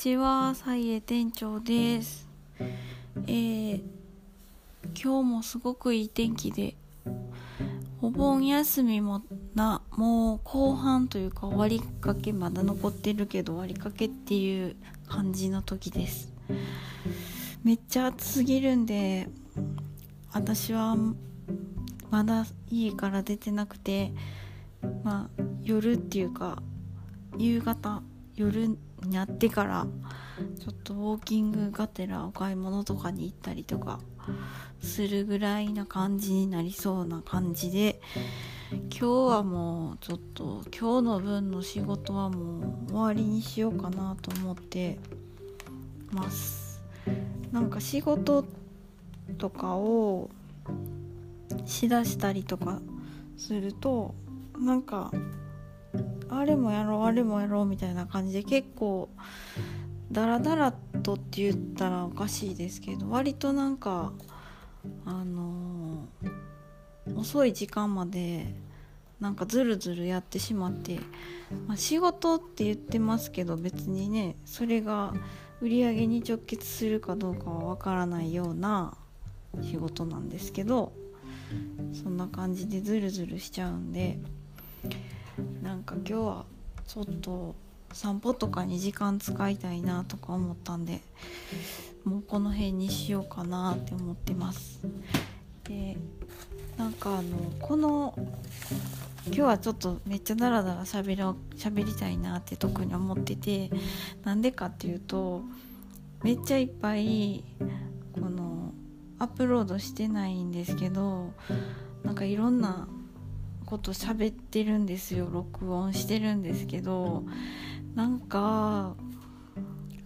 ちは、サイエ店長です。えー、今日もすごくいい天気で、お盆休みもな、もう後半というか終わりかけまだ残ってるけど終わりかけっていう感じの時です。めっちゃ暑すぎるんで、私はまだ家から出てなくて、まあ夜っていうか夕方夜になってからちょっとウォーキングがてらお買い物とかに行ったりとかするぐらいな感じになりそうな感じで今日はもうちょっと今日の分の仕事はもう終わりにしようかなと思ってます。なんか仕事とかをしだしたりとかするとなんかあれもやろうあれもやろうみたいな感じで結構ダラダラとって言ったらおかしいですけど割となんかあのー遅い時間までなんかずるずるやってしまって、まあ、仕事って言ってますけど別にねそれが売り上げに直結するかどうかはわからないような仕事なんですけどそんな感じでズルズルしちゃうんで今日はちょっと散歩とかに時間使いたいなとか思ったんでもうこの辺にしようかなって思ってます。でなんかあのこの今日はちょっとめっちゃダラダラしゃべろ喋りたいなって特に思っててなんでかっていうとめっちゃいっぱいこのアップロードしてないんですけどなんかいろんなこと喋ってるんですよ録音してるんですけどなんか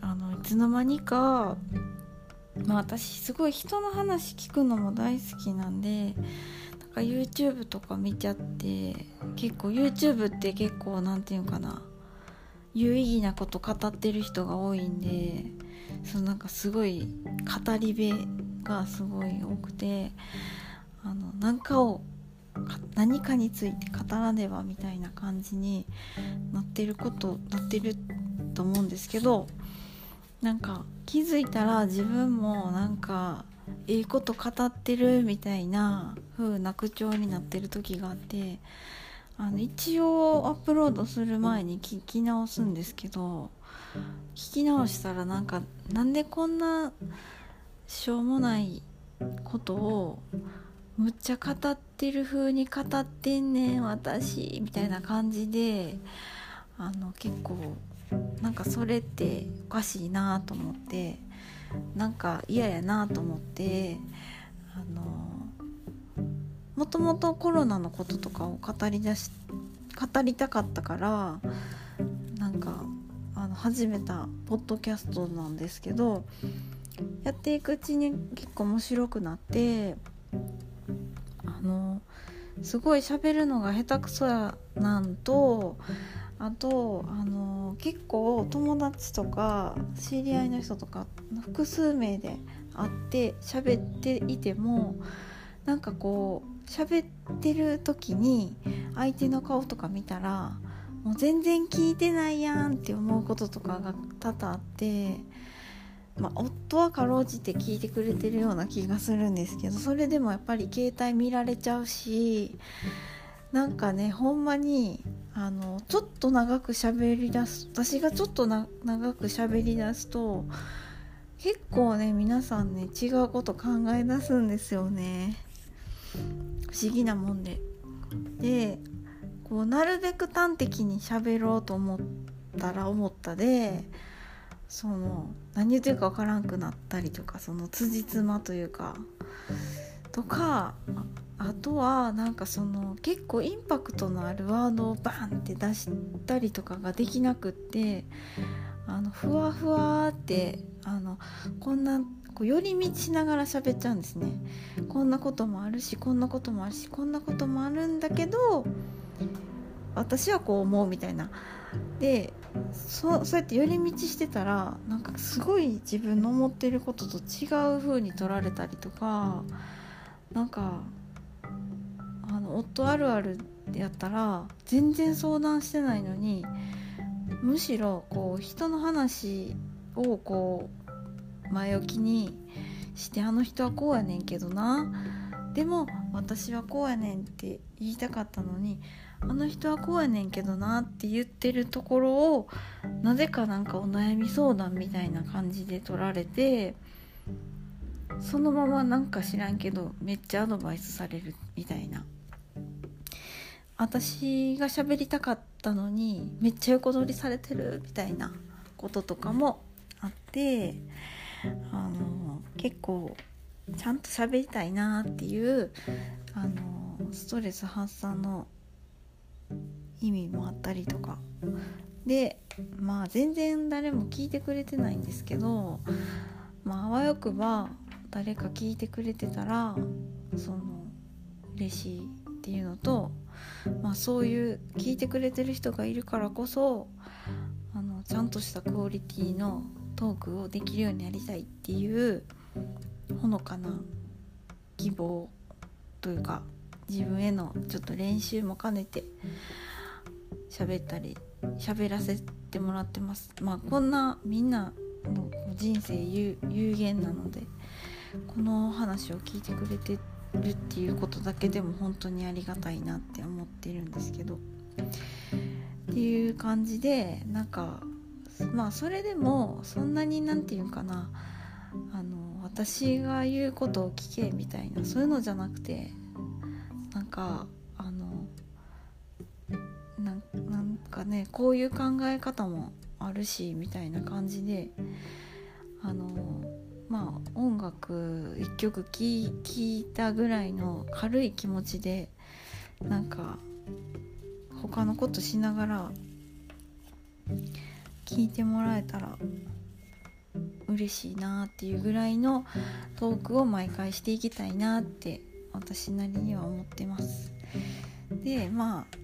あのいつの間にかまあ私すごい人の話聞くのも大好きなんでなんか YouTube とか見ちゃって結構 YouTube って結構なんていうかな有意義なこと語ってる人が多いんでそのなんかすごい語り部がすごい多くてあのなんかを何かについて語らねばみたいな感じになってることなってると思うんですけどなんか気づいたら自分もなんかいいこと語ってるみたいな風な口調になってる時があってあの一応アップロードする前に聞き直すんですけど聞き直したらなんかなんでこんなしょうもないことをむっちゃ語ってる風に語ってんねん私みたいな感じであの結構なんかそれっておかしいなと思ってなんか嫌やなと思ってあのもともとコロナのこととかを語りだし語りたかったからなんかあの始めたポッドキャストなんですけどやっていくうちに結構面白くなってのすごい喋るのが下手くそやなんとあとあの結構友達とか知り合いの人とか複数名で会って喋っていてもなんかこう喋ってる時に相手の顔とか見たらもう全然聞いてないやんって思うこととかが多々あって。まあ、夫はかろうじて聞いてくれてるような気がするんですけどそれでもやっぱり携帯見られちゃうしなんかねほんまにあのちょっと長く喋りだす私がちょっとな長く喋りだすと結構ね皆さんね違うこと考え出すんですよね不思議なもんで。でこうなるべく端的に喋ろうと思ったら思ったでその何言ってるか分からんくなったりとかその辻褄というかとかあとはなんかその結構インパクトのあるワードをバンって出したりとかができなくってあのふわふわってあのこんなこう寄り道しながら喋っちゃうんですね。こんなこともあるしこんなこともあるしこんなこともあるんだけど私はこう思うみたいな。でそそうやって寄り道してたらなんかすごい自分の思ってることと違う風に取られたりとかなんかあの夫あるあるやったら全然相談してないのにむしろこう人の話をこう前置きにしてあの人はこうやねんけどな。でも私はこうやねんって言いたかったのにあの人はこうやねんけどなって言ってるところをなぜかなんかお悩み相談みたいな感じで取られてそのままなんか知らんけどめっちゃアドバイスされるみたいな。私が喋りたかったのにめっちゃ横取りされてるみたいなこととかもあってあの結構ちゃんと喋りたいなっていうあのストレス発散の意味もあったりとか。でまあ全然誰も聞いてくれてないんですけどまああわよくば誰か聞いてくれてたらその嬉しいっていうのと、まあ、そういう聞いてくれてる人がいるからこそあのちゃんとしたクオリティのトークをできるようになりたいっていうほのかな希望というか自分へのちょっと練習も兼ねて喋ったり喋らせてもらってます。まあこんなみんなの人生有限なのでこの話を聞いてくれてるっていうことだけでも本当にありがたいなって思ってるんですけど。っていう感じでなんかまあそれでもそんなに何て言うかな。あの私が言うことを聞けみたいなそういうのじゃなくてなんかねこういう考え方もあるしみたいな感じであのまあ音楽1曲聴いたぐらいの軽い気持ちでなんか他のことしながら聞いてもらえたら嬉しいなっていうぐらいのトークを毎回していきたいなって私なりには思ってます。でまあ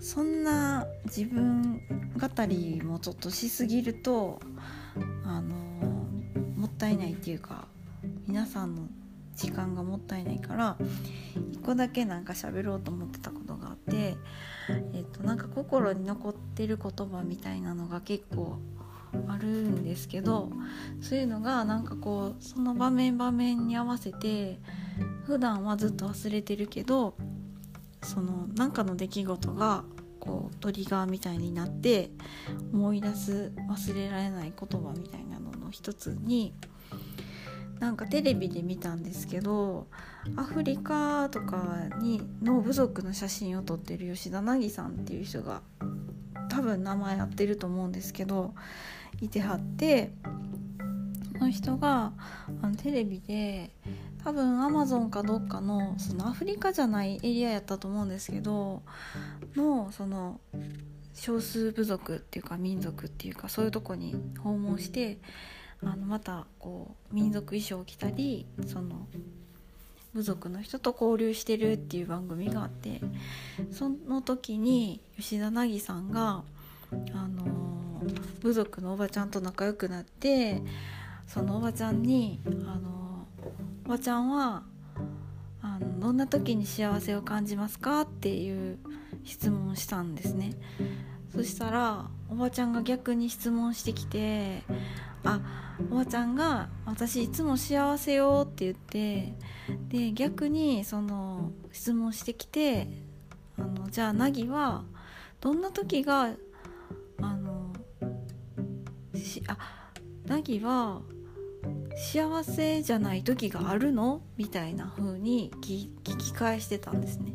そんな自分語りもちょっとしすぎるとあのもったいないっていうか皆さんの時間がもったいないから1個だけなんか喋ろうと思ってたことがあって、えっと、なんか心に残ってる言葉みたいなのが結構あるんですけどそういうのがなんかこうその場面場面に合わせて普段はずっと忘れてるけどその何かの出来事がこうトリガーみたいになって思い出す忘れられない言葉みたいなのの一つになんかテレビで見たんですけどアフリカとかにの部族の写真を撮ってる吉田凪さんっていう人が多分名前合ってると思うんですけどいてはってその人があのテレビで多分アマゾンかどっかのそのアフリカじゃないエリアやったと思うんですけどのその少数部族っていうか民族っていうかそういうとこに訪問してあのまたこう民族衣装を着たりその部族の人と交流してるっていう番組があってその時に吉田凪さんが、あの部族のおばちゃんと仲良くなってそのおばちゃんに、あのおばちゃんはあのどんな時に幸せを感じますかっていう質問をしたんですね。そしたらおばちゃんが逆に質問してきてあおばちゃんが「私いつも幸せよ」って言ってで逆にその質問してきてあのじゃあなぎはどんな時があのしあなぎは幸せじゃない時があるの？みたいな風に聞き返してたんですね。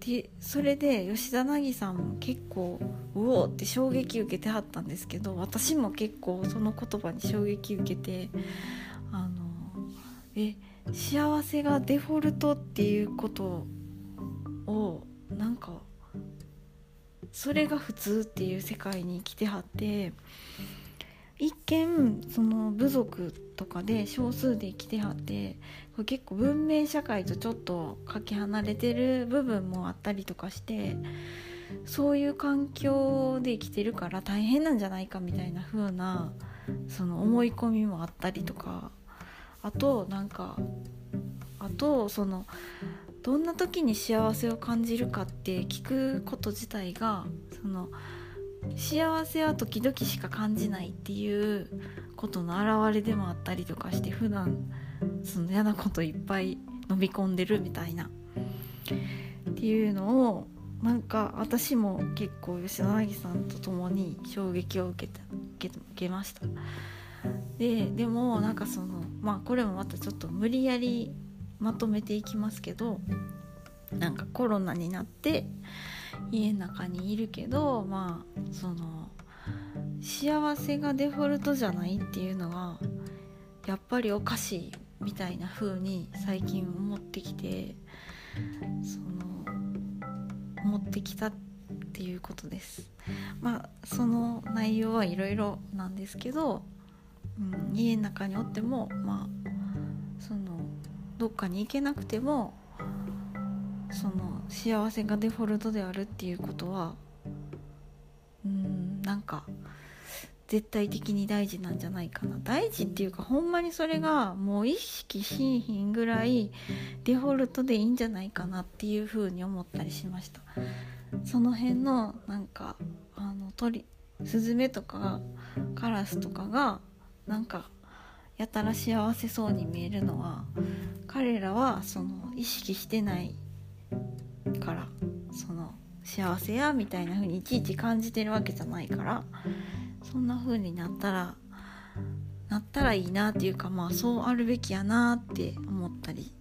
でそれで吉田凪さんも結構うおって衝撃受けてはったんですけど私も結構その言葉に衝撃受けてあのえ幸せがデフォルトっていうことをなんかそれが普通っていう世界に来てはって一見その部族とかで少数で生きてはって結構文明社会とちょっとかけ離れてる部分もあったりとかしてそういう環境で生きてるから大変なんじゃないかみたいな風なその思い込みもあったりとかあとなんかあとそのどんな時に幸せを感じるかって聞くこと自体がその幸せは時々しか感じないっていうことの表れでもあったりとかして普段その嫌なこといっぱい飲み込んでるみたいなっていうのをなんか私も結構吉野凪さんと共に衝撃を受けた受けました。ででもなんかそのまあこれもまたちょっと無理やりまとめていきますけどなんかコロナになって家の中にいるけどまあその幸せがデフォルトじゃないっていうのはやっぱりおかしいみたいな風に最近思ってきてその思ってきたっていうことです。まあその内容はいろいろなんですけど、うん、家の中におってもまあそのどっかに行けなくてもその幸せがデフォルトであるっていうことはうんなんか絶対的に大事なんじゃないかな。大事っていうかほんまにそれがもう意識しんひんぐらいデフォルトでいいんじゃないかなっていうふうに思ったりしました。その辺のなんかあの鳥スズメとかカラスとかがなんかやたら幸せそうに見えるのは彼らはその意識してないからその幸せやみたいな風にいちいち感じてるわけじゃないからそんな風になったらなったらいいなっていうかまあそうあるべきやなって思ったり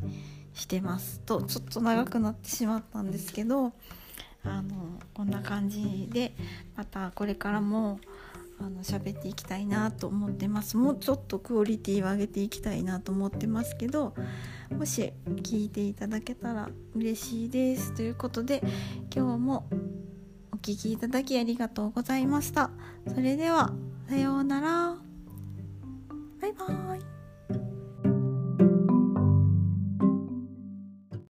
してます。とちょっと長くなってしまったんですけどあのこんな感じでまたこれからもあの喋っていきたいなと思ってます。もうちょっとクオリティを上げていきたいなと思ってますけどもし聞いていただけたら嬉しいです。ということで今日もお聴きいただきありがとうございました。それではさようなら。バイバーイ。